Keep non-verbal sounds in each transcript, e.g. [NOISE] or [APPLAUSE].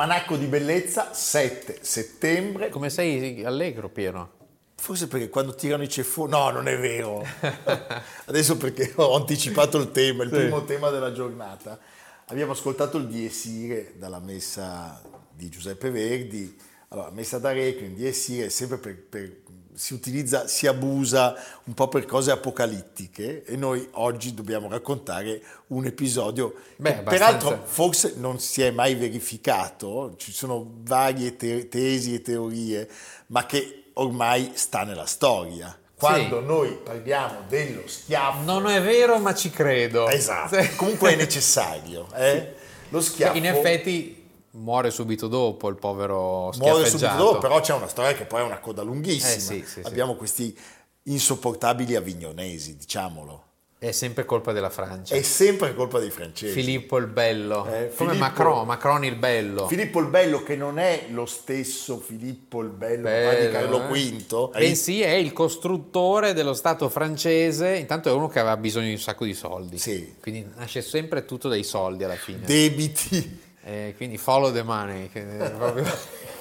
Almanacco di bellezza 7 settembre. Come sei allegro Piero? Forse perché quando tirano i ceffoni... No, non è vero. [LAUGHS] Adesso perché ho anticipato il tema, il sì. primo tema della giornata. Abbiamo ascoltato il Dies Irae dalla messa di Giuseppe Verdi. Allora, messa da Requiem, Dies Irae, sempre per, per si utilizza, si abusa un po' per cose apocalittiche e noi oggi dobbiamo raccontare un episodio Beh, che peraltro forse non si è mai verificato, ci sono varie te- tesi e teorie, ma che ormai sta nella storia. Quando sì. noi parliamo dello schiaffo... Non è vero, ma ci credo. Esatto, comunque è [LAUGHS] necessario. Eh? Lo schiaffo... In effetti muore subito dopo il povero Muore subito dopo, però c'è una storia che poi è una coda lunghissima. Eh, sì, sì, Abbiamo sì. questi insopportabili avignonesi, diciamolo. È sempre colpa della Francia. È sempre colpa dei francesi. Filippo il Bello. Eh, Come Filippo, Macron, Macron il Bello. Filippo il Bello che non è lo stesso Filippo il Bello, Bello di Carlo eh? V. Bensì è il costruttore dello Stato francese, intanto è uno che aveva bisogno di un sacco di soldi. Sì. Quindi nasce sempre tutto dai soldi alla fine. Debiti eh, quindi follow the money. Proprio...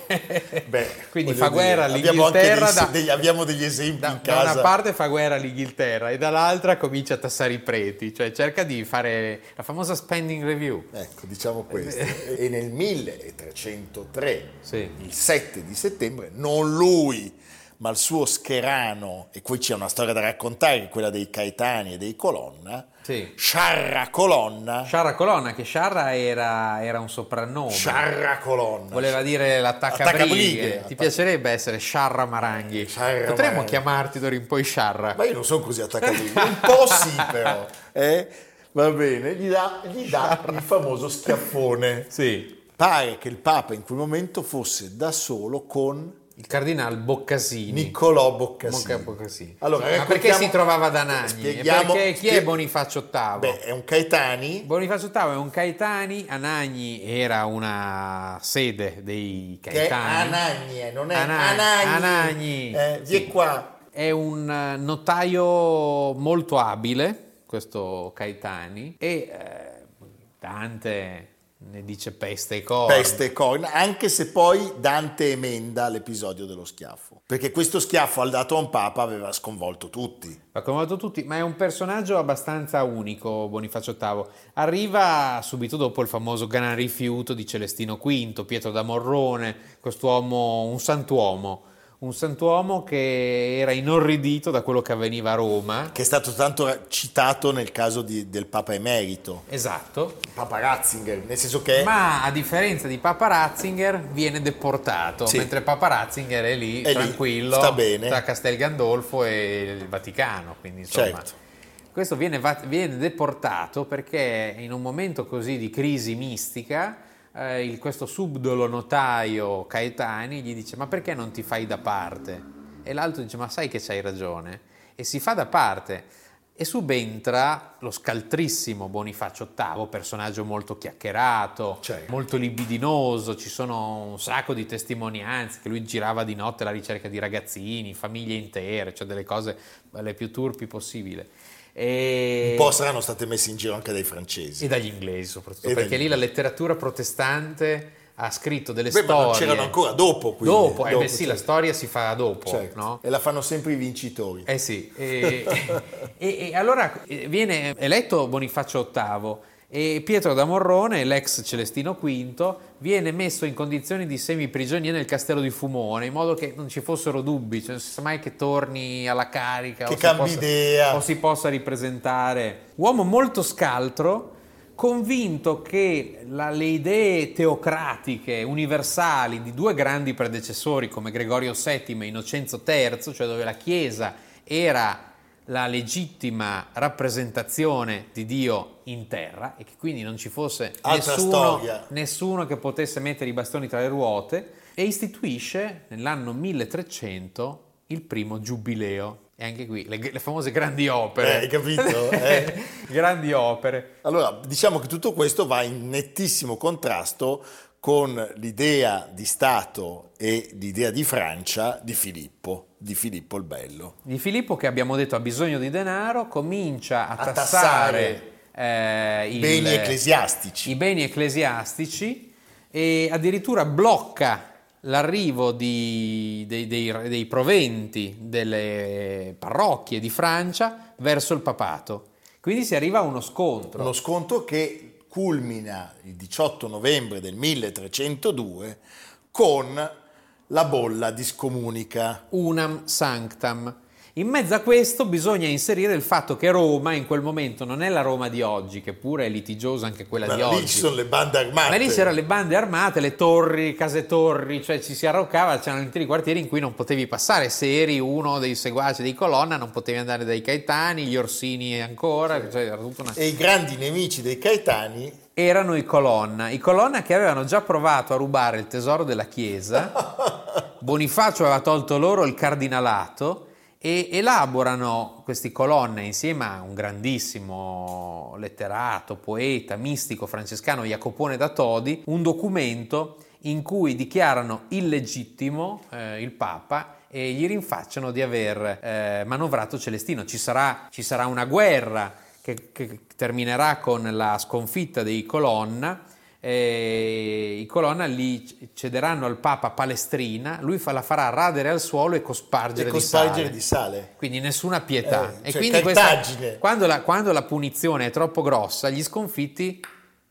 [LAUGHS] Beh, [LAUGHS] quindi fa guerra dire, all'Inghilterra. Abbiamo, dei, da, abbiamo degli esempi da, in casa. Da una parte fa guerra all'Inghilterra e dall'altra comincia a tassare i preti, cioè cerca di fare la famosa spending review. Ecco, diciamo questo. e nel 1303, sì. il 7 di settembre, non lui ma il suo scherano, e qui c'è una storia da raccontare, quella dei Caetani e dei Colonna, sì. Sciarra Colonna. Sciarra Colonna, che Sciarra era, era un soprannome. Sciarra Colonna. Voleva dire l'attaccabrighe. Ti piacerebbe essere Sciarra Maranghi? Sciarra Potremmo Maranghi. chiamarti d'ora in poi Sciarra. Ma io non sono così attaccabrighe, un po' sì però. [LAUGHS] Eh? Va bene, gli dà, gli dà il famoso schiaffone. Sì. Pare che il Papa in quel momento fosse da solo con il cardinale Boccasini. Niccolò Boccasini. Boccasini. Allora, Ma perché si trovava ad Anagni? Spieghiamo, perché chi è Bonifacio VIII? Beh, è un Caetani. Bonifacio VIII è un Caetani, Anagni era una sede dei Caetani. Che Anagni, eh, non è Anagni. Anagni. Anagni. Eh, sì. qua. È un eh, notaio molto abile, questo Caetani, e eh, Dante ne dice peste e corna. Peste e corna, anche se poi Dante emenda l'episodio dello schiaffo. Perché questo schiaffo al dato a un papa aveva sconvolto tutti. Ha sconvolto tutti, ma è un personaggio abbastanza unico, Bonifacio VIII. Arriva subito dopo il famoso gran rifiuto di Celestino V, Pietro da Morrone, quest'uomo, un santuomo un santuomo che era inorridito da quello che avveniva a Roma. Che è stato tanto citato nel caso di, del Papa Emerito. Esatto. Papa Ratzinger, nel senso che... Ma a differenza di Papa Ratzinger viene deportato, sì. mentre Papa Ratzinger è lì, è tranquillo, lì, sta bene. tra Castel Gandolfo e il Vaticano. Quindi insomma... Certo. Questo viene, viene deportato perché in un momento così di crisi mistica eh, il, questo subdolo notaio Caetani gli dice ma perché non ti fai da parte? E l'altro dice ma sai che c'hai ragione? E si fa da parte e subentra lo scaltrissimo Bonifacio VIII, personaggio molto chiacchierato, Certo. molto libidinoso, ci sono un sacco di testimonianze che lui girava di notte alla ricerca di ragazzini, famiglie intere, cioè delle cose le più turpi possibili. E... Un po' saranno state messe in giro anche dai francesi. E dagli inglesi soprattutto, E perché lì la letteratura protestante ha scritto delle Beh, ma storie. non c'erano ancora dopo, quindi. Dopo, eh Dopo, beh sì, la certo. storia si fa dopo, Certo. no? E la fanno sempre i vincitori. Eh sì, e, e- e allora eh, viene eletto Bonifacio VIII e Pietro da Morrone, l'ex Celestino V, viene messo in condizioni di semiprigionia nel castello di Fumone, in modo che non ci fossero dubbi, cioè non si sa mai che torni alla carica Che o, si possa, idea. o si possa ripresentare. Uomo molto scaltro, convinto che la- le idee teocratiche universali di due grandi predecessori come Gregorio VII e Innocenzo III, cioè dove la Chiesa era la legittima rappresentazione di Dio in terra e che quindi non ci fosse nessuno, nessuno che potesse mettere i bastoni tra le ruote e istituisce nell'anno 1300 il primo giubileo. E anche qui le, le famose grandi opere. Eh, hai capito? Eh. [LAUGHS] grandi opere. Allora, diciamo che tutto questo va in nettissimo contrasto con l'idea di Stato e l'idea di Francia di Filippo, di Filippo il Bello. Di Filippo che abbiamo detto ha bisogno di denaro, comincia a, A tassare, eh, il- Beni ecclesiastici. i beni ecclesiastici e addirittura blocca l'arrivo di- dei, dei- dei proventi delle parrocchie di Francia verso il papato. Quindi si arriva a uno scontro. Uno scontro che culmina il 18 novembre del 1302 con la bolla di scomunica. unam sanctam. In mezzo a questo bisogna inserire il fatto che Roma in quel momento non è la Roma di oggi, che pure è litigiosa anche quella Ma di lì oggi. ci sono le bande armate. Ma lì c'erano le bande armate, le torri, case torri, cioè ci si arroccava, c'erano interi quartieri in cui non potevi passare. Se eri uno dei seguaci di Colonna non potevi andare dai Caetani, gli Orsini ancora, cioè era tutta una... E i grandi nemici dei Caetani erano i Colonna. I Colonna che avevano già provato a rubare il tesoro della Chiesa, [LAUGHS] Bonifacio aveva tolto loro il cardinalato e elaborano questi Colonna insieme a un grandissimo letterato, poeta, mistico francescano Jacopone da Todi, un documento in cui dichiarano illegittimo eh, il Papa e gli rinfacciano di aver eh, manovrato Celestino. Ci sarà, ci sarà una guerra che, che terminerà con la sconfitta dei Colonna. Eh, I Colonna li cederanno al Papa Palestrina, lui fa- la farà radere al suolo e cospargere, e cospargere di di sale. sale. Quindi nessuna pietà. Eh, e cioè, quindi cartagine. quando, la, quando la punizione è troppo grossa, gli sconfitti,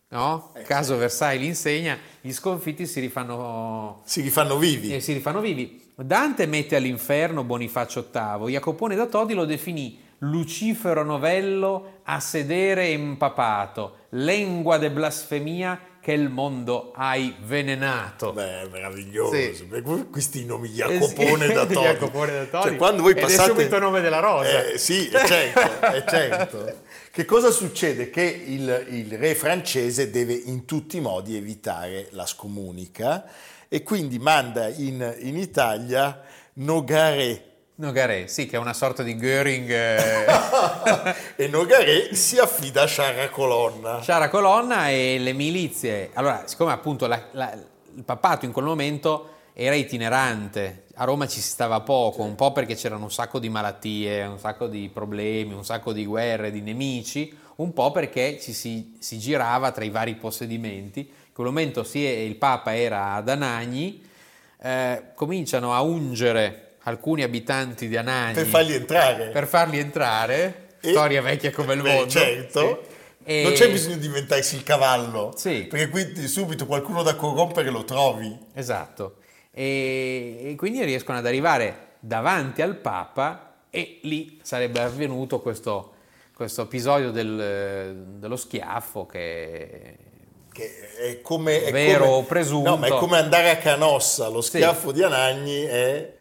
no? Eh, Caso Versailles l'insegna, gli sconfitti si rifanno Si rifanno vivi. e si rifanno vivi. Dante mette all'inferno Bonifacio VIII, Jacopone da Todi lo definì Lucifero novello a sedere impapato, lengua de blasfemia che il mondo hai venenato. Beh, è meraviglioso. Sì. Questi nomi Eh sì, Jacopone da [LAUGHS] Todi. Jacopone da Todi. Cioè, quando voi Ed è passate... subito il nome della rosa. Eh, sì, è certo, è [LAUGHS] certo. Che cosa succede? Che il, il re francese deve in tutti i modi evitare la scomunica e quindi manda in, in Italia Nogaret. Nogaret, sì, che è una sorta di Göring. eh, [LAUGHS] e Nogaret si affida a Sciarra Colonna. Sciara Colonna e le milizie. Allora, siccome appunto la- la- il papato in quel momento era itinerante, a Roma ci si stava poco, un po' perché c'erano un sacco di malattie, un sacco di problemi, un sacco di guerre, di nemici, un po' perché ci si, si girava tra i vari possedimenti. In quel momento sì, il Papa era ad Anagni, eh, cominciano a ungere alcuni abitanti di Anagni Per farli entrare. per farli entrare, E- storia vecchia come il Beh, mondo. certo. sì. E- Non c'è bisogno di inventarsi il cavallo. Sì. Perché quindi subito qualcuno da corrompere lo trovi. Esatto. E, e quindi riescono ad arrivare davanti al Papa e lì sarebbe avvenuto questo, questo episodio del- dello schiaffo che... È come... È Vero come- o presunto. No, ma è come andare a Canossa. Lo Sì. schiaffo di Anagni è...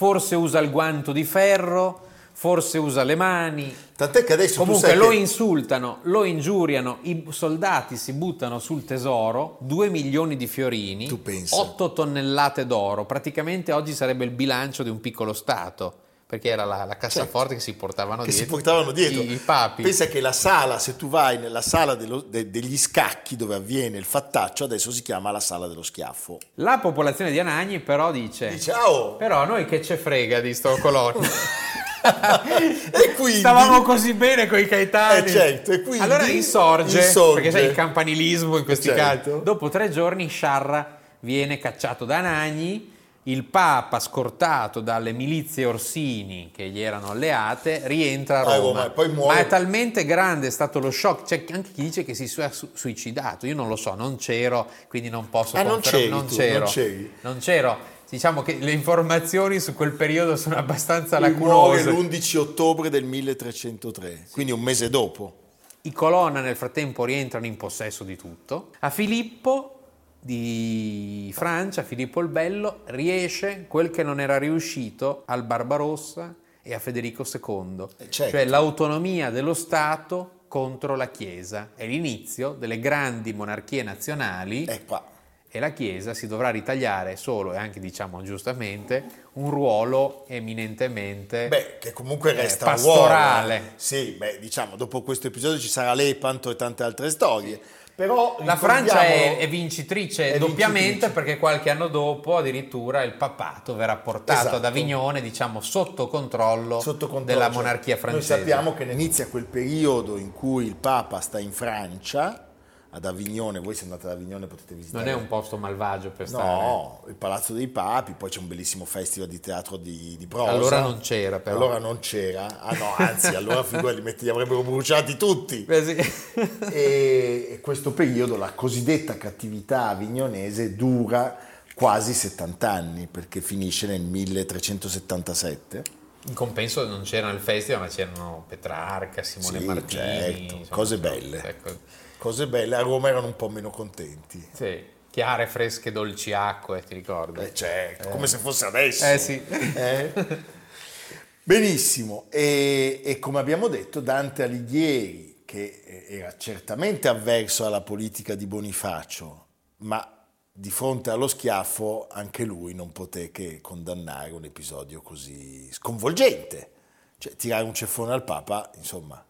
forse usa il guanto di ferro, forse usa le mani. Tant'è che adesso Comunque lo che- insultano, lo ingiuriano, i soldati si buttano sul tesoro, 2 milioni di fiorini, Tu pensa. 8 tonnellate d'oro, praticamente oggi sarebbe il bilancio di un piccolo Stato, perché era la, la cassaforte che si portavano Certo. che si dietro. portavano dietro. I, i papi. Pensa che la sala, se tu vai nella sala dello- de- degli scacchi dove avviene il fattaccio, adesso si chiama la sala dello schiaffo. La popolazione di Anagni però dice, Dice, "Oh, però a noi che ce frega di sto colonnio. [LAUGHS] e quindi... Stavamo così bene con i Caetani. Eh, certo, e quindi allora insorge, insorge. perché sai il campanilismo in questi Certo. casi. Dopo tre giorni Sciarra viene cacciato da Anagni, il Papa, scortato dalle milizie Orsini che gli erano alleate, rientra a Ah, Roma. Poi muore. Ma è talmente grande è stato lo shock, c'è anche chi dice che si sia su- suicidato. Io non lo so, non c'ero, quindi non posso Ah, non c'eri non tu, c'ero. non c'eri. Non c'ero. Diciamo che le informazioni su quel periodo sono abbastanza muore lacunose. l'11 ottobre del 1303, quindi un mese dopo. I Colonna nel frattempo rientrano in possesso di tutto. A Filippo di Francia, Filippo il Bello, riesce quel che non era riuscito al Barbarossa e a Federico II, Eh, certo. cioè l'autonomia dello Stato contro la Chiesa. È l'inizio delle grandi monarchie nazionali E qua. e la Chiesa si dovrà ritagliare solo e anche diciamo giustamente un ruolo eminentemente Beh, che comunque Eh, resta un pastorale. ruolo, eh. Sì, beh, diciamo, dopo questo episodio ci sarà Lepanto e tante altre storie. Però La Francia è, è vincitrice è doppiamente vincitrice. perché qualche anno dopo addirittura il papato verrà portato Esatto. ad Avignone, diciamo sotto controllo, sotto controllo. della Cioè, monarchia francese. Noi sappiamo che inizia quel periodo in cui il Papa sta in Francia, ad Avignone, voi se andate ad Avignone potete visitare. non è un posto malvagio per stare. No, il Palazzo dei Papi, poi c'è un bellissimo festival di teatro di, di prosa. Allora non c'era, però. Allora non c'era. Ah no, anzi, allora figurati, li li avrebbero bruciati tutti. Beh, sì. [LAUGHS] E questo periodo, la cosiddetta cattività avignonese, dura quasi 70 anni, perché finisce nel 1377. In compenso non c'era il festival, ma c'erano Petrarca, Simone Sì, Martini. certo, insomma, cose belle. ecco. Cose belle, a Roma erano un po' meno contenti. Sì, chiare, fresche, dolci acque, ti ricordi? Eh, certo, come se fosse adesso. Eh, sì. Eh? Benissimo, e, e come abbiamo detto Dante Alighieri, che eh, era certamente avverso alla politica di Bonifacio, ma di fronte allo schiaffo anche lui non poté che condannare un episodio così sconvolgente. Cioè tirare un ceffone al Papa, insomma,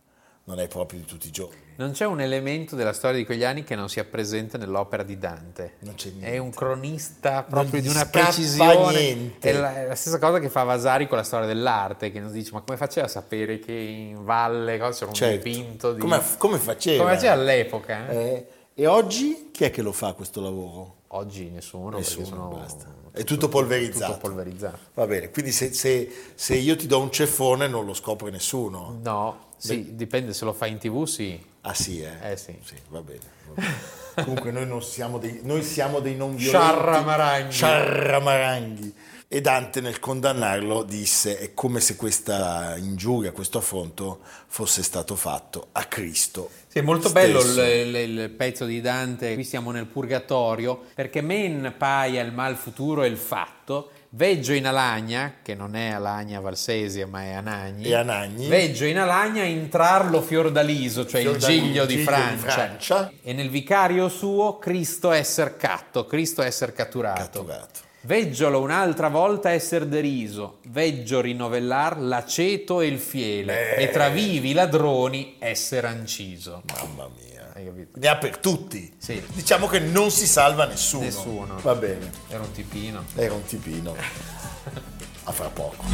non è proprio di tutti i giorni. Non c'è un elemento della storia di quegli anni che non sia presente nell'opera di Dante. Non c'è È niente. un cronista proprio di una precisione. niente. È la, è la stessa cosa che fa Vasari con la storia dell'arte, che non dice ma come faceva a sapere che in valle cosa, c'era un Certo. dipinto di... Come, come faceva? Come faceva all'epoca? eh? Eh, e oggi chi è che lo fa questo lavoro? Oggi nessuno, Nessuno, sono basta. È tutto polverizzato. tutto polverizzato. Va bene, quindi se, se- se io ti do un ceffone non lo scopre nessuno. No, sì, dipende se lo fai in tv, sì. Ah sì, eh? Eh sì. va bene. va bene. Comunque noi, non siamo dei, noi siamo dei non violenti. Sciarramaranghi. Sciarramaranghi. E Dante nel condannarlo disse è come se questa ingiuria, questo affronto fosse stato fatto a Cristo. Sì, è molto bello stesso. il, il- il pezzo di Dante, qui siamo nel purgatorio, perché men paia il mal futuro e il fatto, veggio in Alagna, che non è Alagna Valsesia ma è Anagni, E Anagni. veggio in Alagna intrarlo Fiordaliso, cioè il Fiordaliso, giglio di giglio di Francia. Francia. e nel vicario suo Cristo esser catto, Cristo esser catturato. Catturato. Veggiolo un'altra volta esser deriso, veggio rinovellar l'aceto e il fiele, Beh. e tra vivi ladroni esser anciso. Mamma mia. Hai capito? Ne ha per tutti. Sì. Diciamo che non si salva nessuno. Nessuno. Va bene. Era un tipino. Era un tipino. [LAUGHS] A fra poco.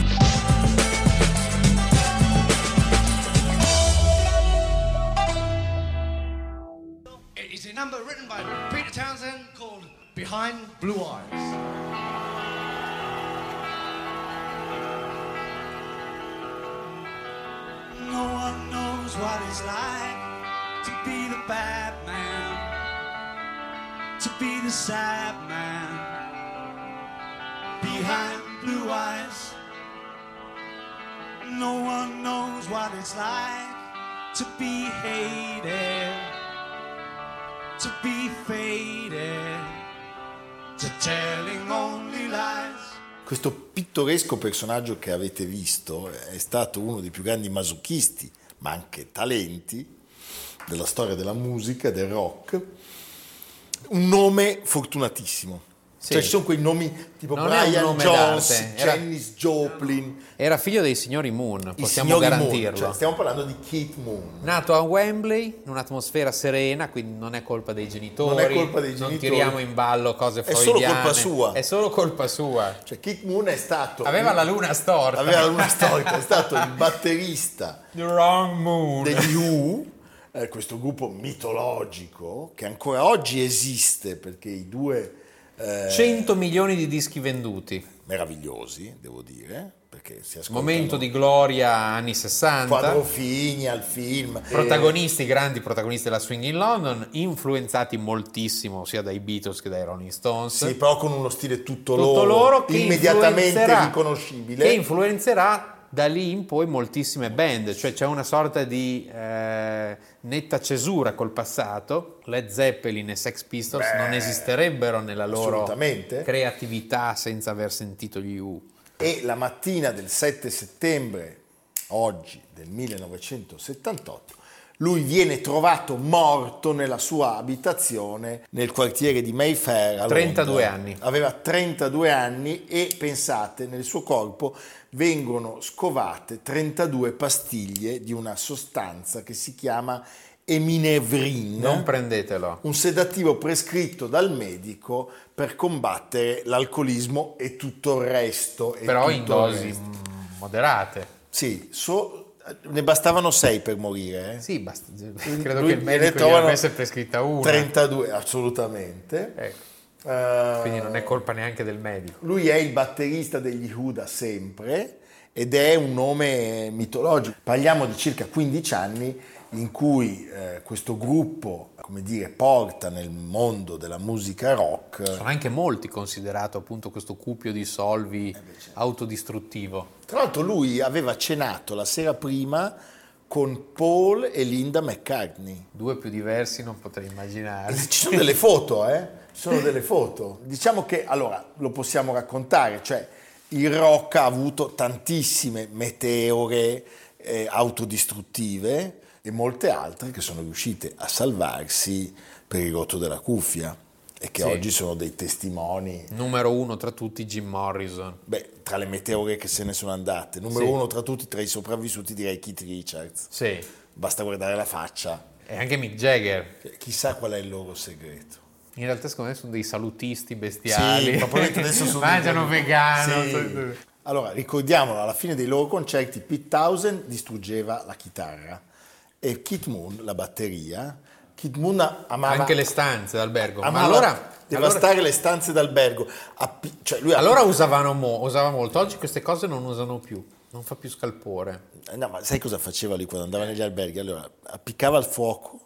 It is a number written by Peter Townsend called Behind Blue Eyes. No one knows what it's like to be the bad man, to be the sad man behind blue eyes. No one knows what it's like to be hated to be faded, to telling only lies. Questo pittoresco personaggio che avete visto è stato uno dei più grandi masochisti, ma anche talenti della storia della musica, del rock. Un nome fortunatissimo. Sì. Cioè ci sono quei nomi tipo Non Brian Jones, era- Janis Joplin, Era figlio dei signori Moon, possiamo signori Moon. garantirlo. Cioè, stiamo parlando di Keith Moon. Nato a Wembley, in un'atmosfera serena, quindi non è colpa dei genitori. Non è colpa dei Non genitori. tiriamo in ballo cose È solo freudiane. colpa sua. È solo colpa sua. Cioè Keith Moon è stato... Aveva la luna storta. Aveva la luna storica, è stato il batterista [LAUGHS] The wrong moon. degli Who, eh, questo gruppo mitologico che ancora oggi esiste perché i due eh, 100 milioni di dischi venduti. meravigliosi, devo dire, perché si ascoltano Momento di gloria anni 60. Quadrofini al film. Protagonisti, grandi protagonisti della Swing in London, influenzati moltissimo sia dai Beatles che dai Rolling Stones. Sì, però con uno stile tutto, Tutto loro, loro immediatamente riconoscibile. Che influenzerà da lì in poi moltissime band, cioè c'è una sorta di eh, netta cesura col passato. Led Zeppelin e Sex Pistols Beh, non esistererebbe nella loro creatività senza aver sentito gli U. E la mattina del 7 settembre, oggi del 1978, lui viene trovato morto nella sua abitazione nel quartiere di Mayfair. a 32 Londra. anni. Aveva 32 anni e pensate, nel suo corpo vengono scovate 32 pastiglie di una sostanza che si chiama eminevrin Non prendetelo. un sedativo prescritto dal medico per combattere l'alcolismo e tutto il resto. Però in dosi moderate. Sì, so- ne bastavano sei per morire. eh. Sì, basta. Credo Lui che il medico trovano avesse prescritta una. 32, assolutamente. Ecco, Eh, quindi non è colpa neanche del medico. Lui è il batterista degli Who da sempre ed è un nome mitologico. Parliamo di circa 15 anni in cui eh, questo gruppo, come dire, porta nel mondo della musica rock Sono anche molti considerato appunto questo cupio di solvi autodistruttivo. Tra l'altro lui aveva cenato la sera prima con Paul e Linda McCartney. Due più diversi non potrei immaginare. Ci sono delle [LAUGHS] foto, eh? Ci sono delle foto. Diciamo che, allora, lo possiamo raccontare, cioè il rock ha avuto tantissime meteore eh, autodistruttive e molte altre che sono riuscite a salvarsi per il rotto della cuffia e che Sì. oggi sono dei testimoni Numero uno tra tutti Jim Morrison. Beh, tra le meteore che se ne sono andate, numero Sì. uno tra tutti, tra i sopravvissuti direi Keith Richards. Sì. Basta guardare la faccia, E anche Mick Jagger. chissà qual è il loro segreto. In realtà secondo me sono dei salutisti bestiali. Sì, probabilmente adesso [LAUGHS] sono Mangiano vegano. Sì. Allora, ricordiamolo, alla fine dei loro concerti Pete Townsend distruggeva la chitarra e Keith Moon la batteria. Keith Moon amava, Anche le stanze d'albergo. Ma allora, devastare allora, le stanze d'albergo. Appi- cioè allora usavano mo- usava molto. Oggi queste cose non usano più. Non fa più scalpore. Eh, No, ma sai cosa faceva lui quando andava negli alberghi? Allora, appiccava il fuoco,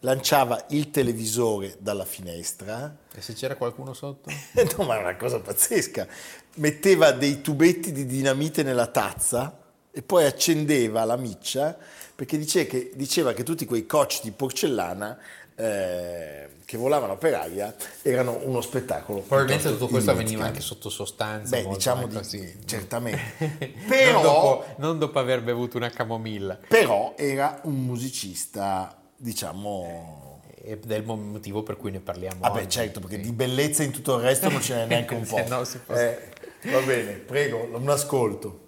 lanciava il televisore dalla finestra. E se c'era qualcuno sotto? [LAUGHS] No, ma è una cosa pazzesca. Metteva dei tubetti di dinamite nella tazza e poi accendeva la miccia perché diceva che, diceva che tutti quei cocci di porcellana eh, che volavano per aria erano uno spettacolo. Probabilmente tutto questo avveniva indimenticabile. anche sotto sostanze. Beh, diciamo di sì, certamente. [LAUGHS] non, Però, dopo, non dopo aver bevuto una camomilla. però era un musicista, diciamo... Ed è il motivo per cui ne parliamo Vabbè, oggi. certo, perché di bellezza in tutto il resto non ce n'è neanche un [LAUGHS] po'. No si può- Eh, va bene, prego, un ascolto.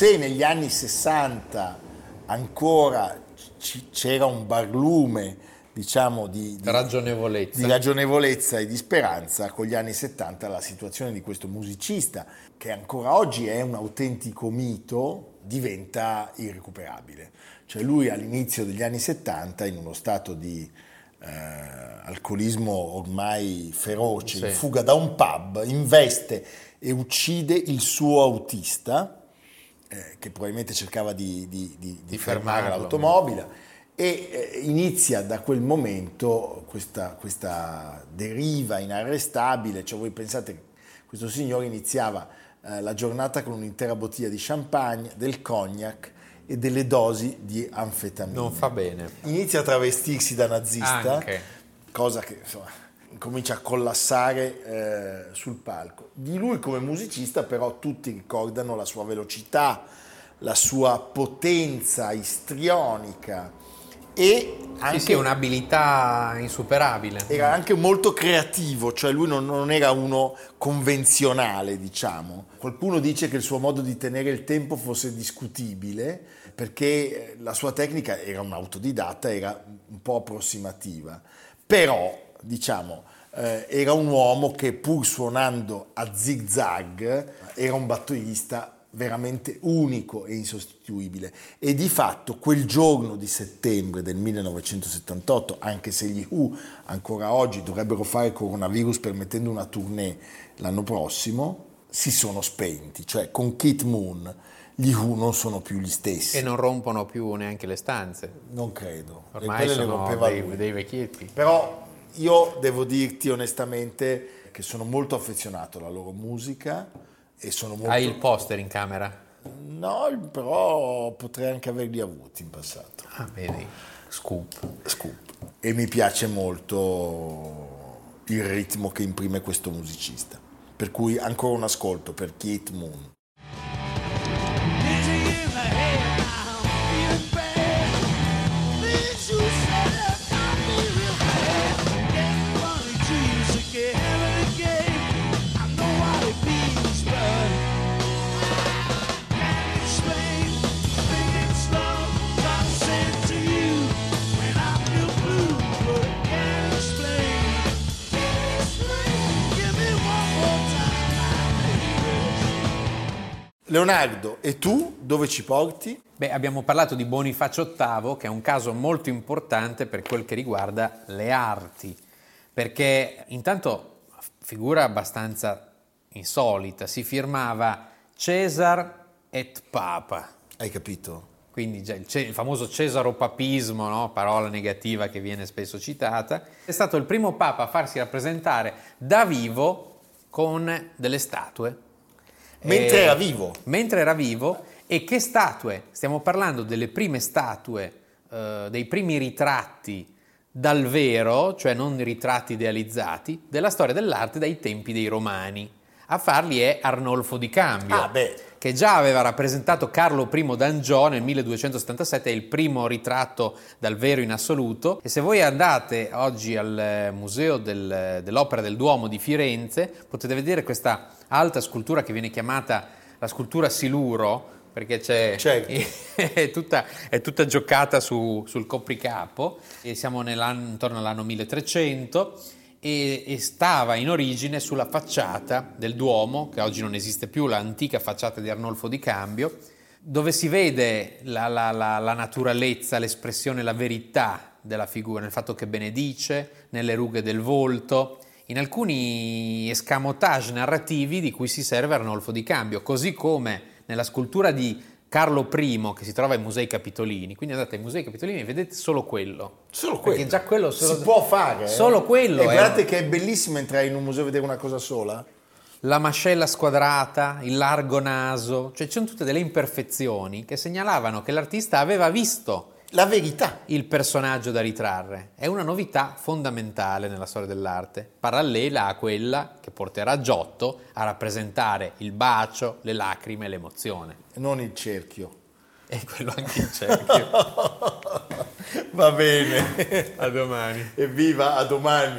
Se negli anni 60 ancora c'era un barlume, diciamo, di, di- Ragionevolezza. di ragionevolezza e di speranza, con gli anni 70 la situazione di questo musicista, che ancora oggi è un autentico mito, diventa irrecuperabile. Cioè lui all'inizio degli anni 70, in uno stato di eh, alcolismo ormai feroce, Sì. in fuga da un pub, investe e uccide il suo autista, eh, che probabilmente cercava di, di- di- di fermare l'automobile. E eh, inizia da quel momento questa, questa deriva inarrestabile, cioè voi pensate che questo signore iniziava eh, la giornata con un'intera bottiglia di champagne, del cognac e delle dosi di anfetamina. Non fa bene. Inizia a travestirsi da nazista, Anche. cosa che insomma, comincia a collassare eh, sul palco. Di lui come musicista però tutti ricordano la sua velocità, la sua potenza istrionica e anche, Sì, sì, un'abilità insuperabile. era anche molto creativo, cioè lui non, non era uno convenzionale, diciamo. Qualcuno dice che il suo modo di tenere il tempo fosse discutibile perché eh, la sua tecnica era un autodidatta, era un po' approssimativa, però, diciamo, eh, era un uomo che pur suonando a zig zag era un batterista veramente unico e insostituibile. E di fatto quel giorno di settembre del 1978 anche se gli Who ancora oggi dovrebbero fare coronavirus permettendo una tournée l'anno prossimo si sono spenti. Cioè con Kit Moon gli Who non sono più gli stessi. E non rompono più neanche le stanze. non credo. Ormai sono dei, dei vecchietti. Però io devo dirti onestamente che sono molto affezionato alla loro musica e sono molto... Hai il poster in camera? No, però potrei anche averli avuti in passato. Ah, vedi. Scoop. Scoop. E mi piace molto il ritmo che imprime questo musicista. Per cui ancora un ascolto per Keith Moon. Leonardo, e tu dove ci porti? Beh, abbiamo parlato di Bonifacio VIII, che è un caso molto importante per quel che riguarda le arti, perché intanto figura abbastanza insolita, si firmava Cesar et Papa, Hai capito? quindi già il, il famoso cesaropapismo, no? parola negativa che viene spesso citata, è stato il primo papa a farsi rappresentare da vivo con delle statue. Mentre Eh, era vivo. Mentre era vivo. E che statue? Stiamo parlando delle prime statue, eh, dei primi ritratti dal vero, cioè non ritratti idealizzati, della storia dell'arte dai tempi dei Romani. A farli è Arnolfo di Cambio Ah, che già aveva rappresentato Carlo I d'Angiò nel 1277, è il primo ritratto dal vero in assoluto. E se voi andate oggi al eh, Museo del- dell'Opera del Duomo di Firenze, potete vedere questa alta scultura che viene chiamata la scultura Siluro, perché c'è, Certo. [LAUGHS] è, tutta, è tutta giocata su- sul copricapo, e siamo intorno all'anno 1300 e, e stava in origine sulla facciata del Duomo, che oggi non esiste più, l'antica facciata di Arnolfo di Cambio, dove si vede la, la- la- la naturalezza, l'espressione, la verità della figura, nel fatto che benedice, nelle rughe del volto, in alcuni escamotage narrativi di cui si serve Arnolfo di Cambio, così come nella scultura di Carlo I che si trova ai Musei Capitolini. Quindi andate ai Musei Capitolini e vedete solo quello. Solo Perché quello. già quello solo- si può fare. eh? Solo quello. E guardate che è bellissimo entrare in un museo e vedere una cosa sola. La mascella squadrata, il largo naso, cioè ci sono tutte delle imperfezioni che segnalavano che l'artista aveva visto La verità. il personaggio da ritrarre. È una novità fondamentale nella storia dell'arte, parallela a quella che porterà Giotto a rappresentare il bacio, le lacrime, l'emozione. Non il cerchio. E quello anche in cerchio. [LAUGHS] Va bene. a domani. Evviva, a domani.